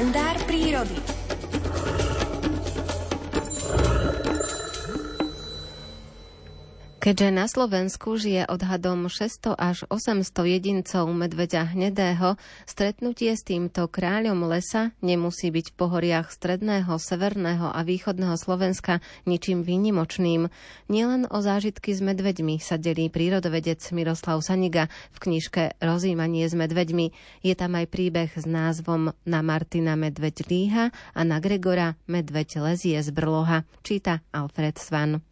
kalendár prírody. Keďže na Slovensku žije odhadom 600 až 800 jedincov medveďa hnedého, stretnutie s týmto kráľom lesa nemusí byť v pohoriach stredného, severného a východného Slovenska ničím výnimočným. Nielen o zážitky s medveďmi sa delí prírodovedec Miroslav Saniga v knižke Rozímanie s medveďmi. Je tam aj príbeh s názvom Na Martina medveď líha a na Gregora medveď lezie z brloha. Číta Alfred Svan.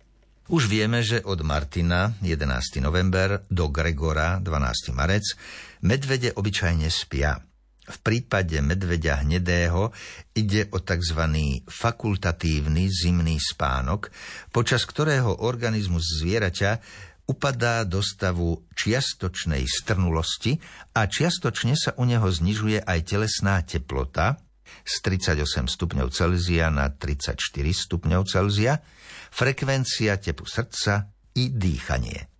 Už vieme, že od Martina 11. november do Gregora 12. marec medvede obyčajne spia. V prípade medveďa hnedého ide o tzv. fakultatívny zimný spánok, počas ktorého organizmus zvieraťa upadá do stavu čiastočnej strnulosti a čiastočne sa u neho znižuje aj telesná teplota, z 38 stupňov Celzia na 34 stupňov Celzia, frekvencia tepu srdca i dýchanie.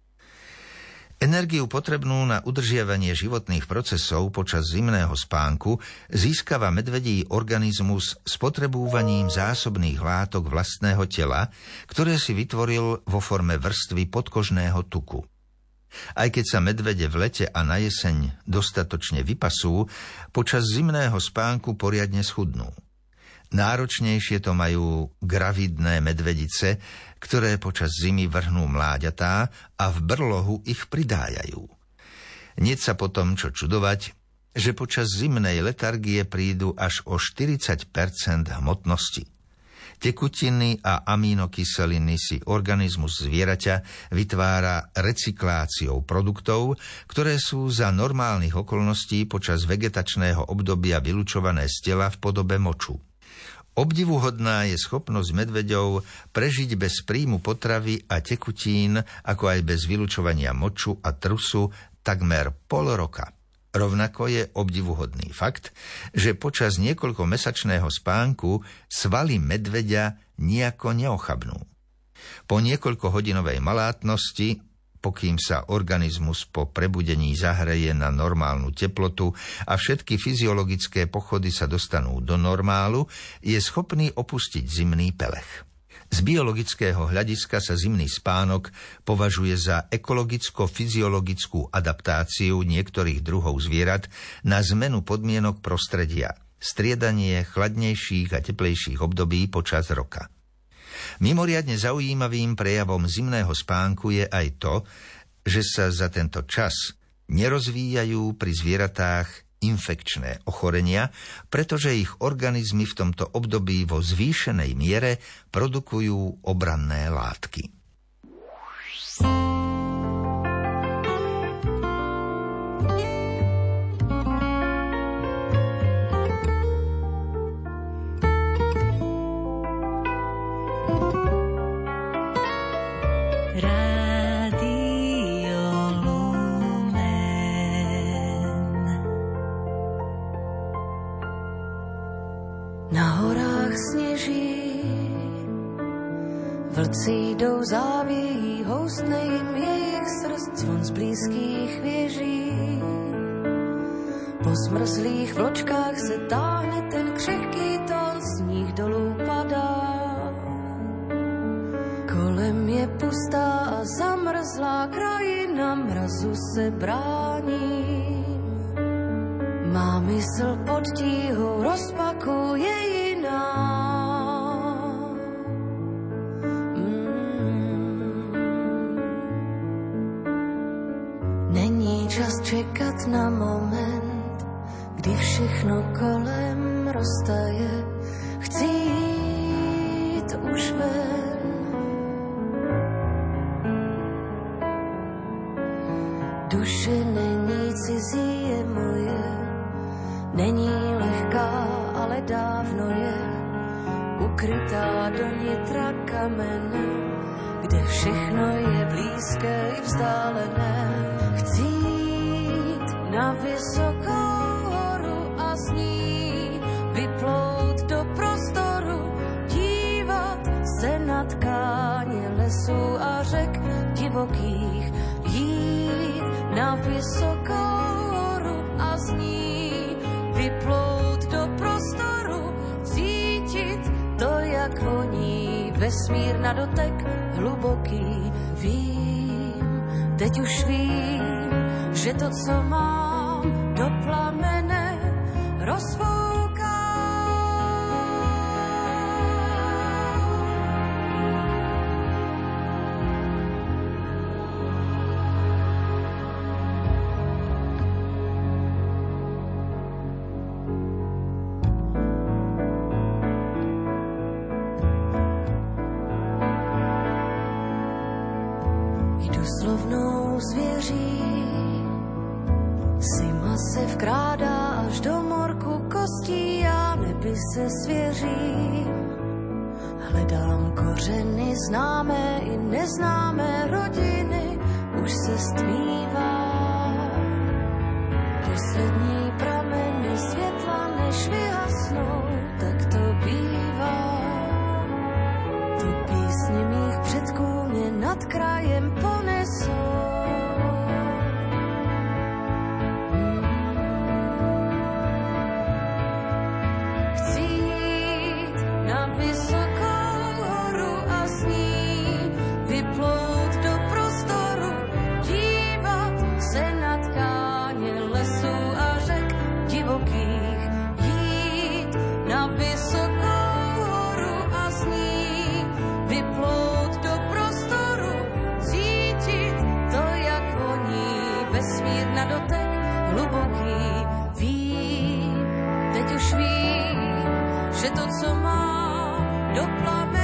Energiu potrebnú na udržiavanie životných procesov počas zimného spánku získava medvedí organizmus spotrebúvaním zásobných látok vlastného tela, ktoré si vytvoril vo forme vrstvy podkožného tuku. Aj keď sa medvede v lete a na jeseň dostatočne vypasú, počas zimného spánku poriadne schudnú. Náročnejšie to majú gravidné medvedice, ktoré počas zimy vrhnú mláďatá a v brlohu ich pridájajú. Nieť sa potom čo čudovať, že počas zimnej letargie prídu až o 40% hmotnosti – Tekutiny a aminokyseliny si organizmus zvieraťa vytvára recykláciou produktov, ktoré sú za normálnych okolností počas vegetačného obdobia vylučované z tela v podobe moču. Obdivuhodná je schopnosť medveďov prežiť bez príjmu potravy a tekutín, ako aj bez vylučovania moču a trusu takmer pol roka. Rovnako je obdivuhodný fakt, že počas niekoľkomesačného spánku svaly medveďa nejako neochabnú. Po niekoľkohodinovej malátnosti, pokým sa organizmus po prebudení zahreje na normálnu teplotu a všetky fyziologické pochody sa dostanú do normálu, je schopný opustiť zimný pelech. Z biologického hľadiska sa zimný spánok považuje za ekologicko-fyziologickú adaptáciu niektorých druhov zvierat na zmenu podmienok prostredia, striedanie chladnejších a teplejších období počas roka. Mimoriadne zaujímavým prejavom zimného spánku je aj to, že sa za tento čas nerozvíjajú pri zvieratách infekčné ochorenia, pretože ich organizmy v tomto období vo zvýšenej miere produkujú obranné látky. Na vlci jdou závějí, houstne jim jejich srdc, zvon z blízkých věží. Po zmrzlých vločkách se táhne ten křehký tón, sníh dolů padá. Kolem je pustá a zamrzlá krajina, mrazu se brání. Má mysl pod tíhu rozpakuje jiná. Čekat na moment, kdy všechno kolem roztaje. Chci jít už ven. Duše není cizí, je moje Není lehká, ale dávno je ukrytá do nitra kamene, kde všechno je blízké i vzdálené na vysokou horu a sní vyplout do prostoru, dívat se na tkáně lesů a řek divokých, jít na vysokou horu a sní vyplout do prostoru, cítit to, jak voní vesmír na dotek hluboký. Vím, teď už vím, že to, co mám, do plamene rozvoj. se svěřím. Hledám kořeny známe i neznámé rodiny, už se stmívá. Poslední prameny světla, než vyhasnou, tak to bývá. Tu písně mých předků mě nad krajem ponesou. no plumbing.